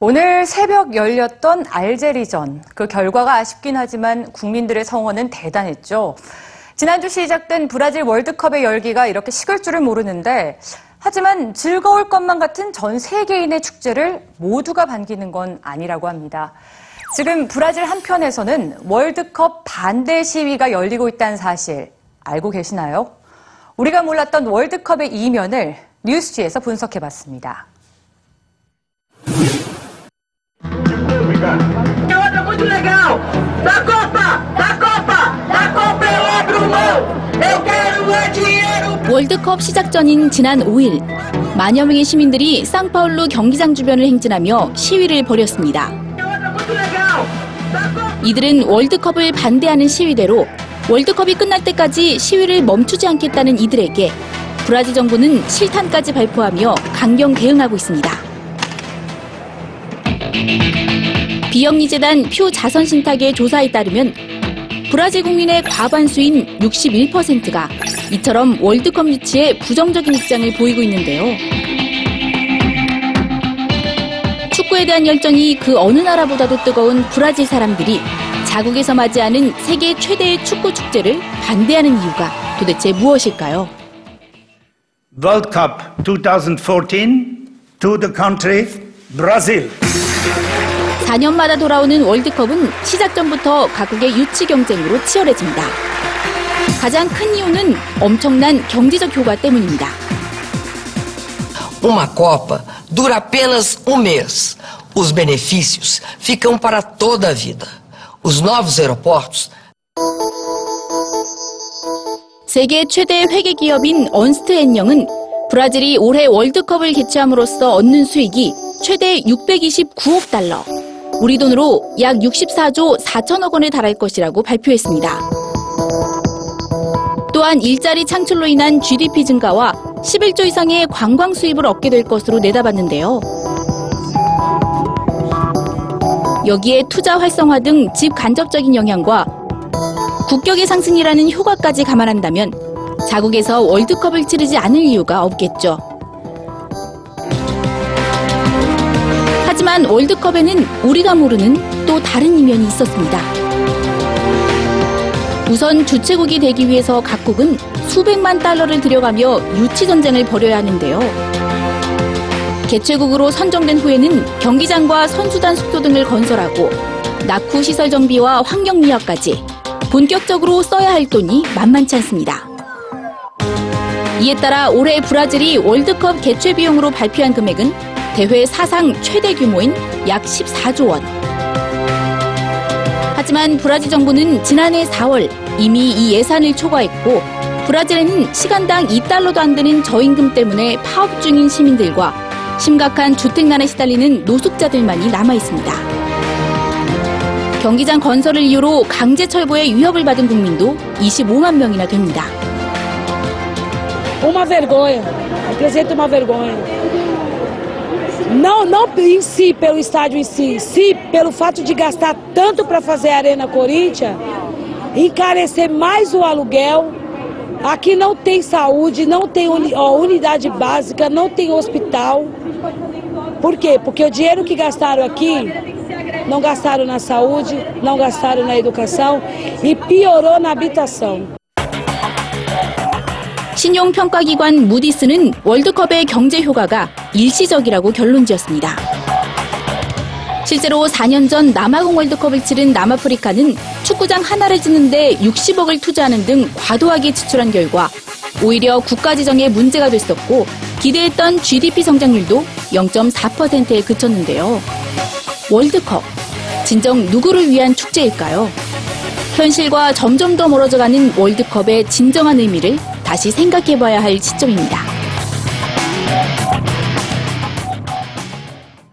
오늘 새벽 열렸던 알제리전. 그 결과가 아쉽긴 하지만 국민들의 성원은 대단했죠. 지난주 시작된 브라질 월드컵의 열기가 이렇게 식을 줄을 모르는데 하지만 즐거울 것만 같은 전 세계인의 축제를 모두가 반기는 건 아니라고 합니다. 지금 브라질 한편에서는 월드컵 반대 시위가 열리고 있다는 사실 알고 계시나요? 우리가 몰랐던 월드컵의 이면을 뉴스지에서 분석해 봤습니다. É outra muito legal. Da Copa, da Copa, da Copa eu abro mão. Eu quero é dinheiro. 월드컵 시작 전인 지난 5일 만여 명의 시민들이 상파울루 경기장 주변을 행진하며 시위를 벌였습니다. 이들은 월드컵을 반대하는 시위대로 월드컵이 끝날 때까지 시위를 멈추지 않겠다는 이들에게 브라질 정부는 실탄까지 발포하며 강경 대응하고 있습니다. 비영리재단 표 자선신탁의 조사에 따르면 브라질 국민의 과반수인 61%가 이처럼 월드컵 유치에 부정적인 입장을 보이고 있는데요. 축구에 대한 열정이 그 어느 나라보다도 뜨거운 브라질 사람들이 자국에서 맞이하는 세계 최대의 축구 축제를 반대하는 이유가 도대체 무엇일까요? World Cup 2014 to the country Brazil. 4년마다 돌아오는 월드컵은 시작 전부터 각국의 유치 경쟁으로 치열해집니다. 가장 큰 이유는 엄청난 경제적 효과 때문입니다. Uma Copa dura apenas um mês. Os benefícios ficam para toda a vida. Os novos aeroportos 세계 최대 회계 기업인 언스트 앤영은 브라질이 올해 월드컵을 개최함으로써 얻는 수익이 최대 629억 달러, 우리 돈으로 약 64조 4천억 원에 달할 것이라고 발표했습니다. 또한 일자리 창출로 인한 GDP 증가와 11조 이상의 관광 수입을 얻게 될 것으로 내다봤는데요. 여기에 투자 활성화 등 집 간접적인 영향과 국격의 상승이라는 효과까지 감안한다면 자국에서 월드컵을 치르지 않을 이유가 없겠죠. 하지만 월드컵에는 우리가 모르는 또 다른 이면이 있었습니다. 우선 주최국이 되기 위해서 각국은 수백만 달러를 들여가며 유치 전쟁을 벌여야 하는데요. 개최국으로 선정된 후에는 경기장과 선수단 숙소 등을 건설하고 낙후 시설 정비와 환경 미화까지 본격적으로 써야 할 돈이 만만치 않습니다. 이에 따라 올해 브라질이 월드컵 개최 비용으로 발표한 금액은 대회 사상 최대 규모인 약 14조 원. 하지만 브라질 정부는 지난해 4월 이미 이 예산을 초과했고 브라질에는 시간당 2달러도 안 되는 저임금 때문에 파업 중인 시민들과 심각한 주택난에 시달리는 노숙자들만이 남아 있습니다. 경기장 건설을 이유로 강제 철거의 위협을 받은 국민도 25만 명이나 됩니다. Uma vergonha. Apresenta uma vergonha. Não, em si, pelo estádio em si, sim pelo fato de gastar tanto para fazer a Arena Corinthians, encarecer mais o aluguel. Aqui não tem saúde, não tem uni- ó, unidade básica, não tem hospital. Por quê? Porque o dinheiro que gastaram aqui não gastaram na saúde, não gastaram na educação e piorou na habitação. 신용평가기관 무디스는 월드컵의 경제 효과가 일시적이라고 결론 지었습니다. 실제로 4년 전 남아공 월드컵을 치른 남아프리카는 축구장 하나를 짓는데 60억을 투자하는 등 과도하게 지출한 결과 오히려 국가 재정에 문제가 됐었고 기대했던 GDP 성장률도 0.4%에 그쳤는데요. 월드컵 진정 누구를 위한 축제일까요? 현실과 점점 더 멀어져가는 월드컵의 진정한 의미를 다시 생각해봐야 할 시점입니다.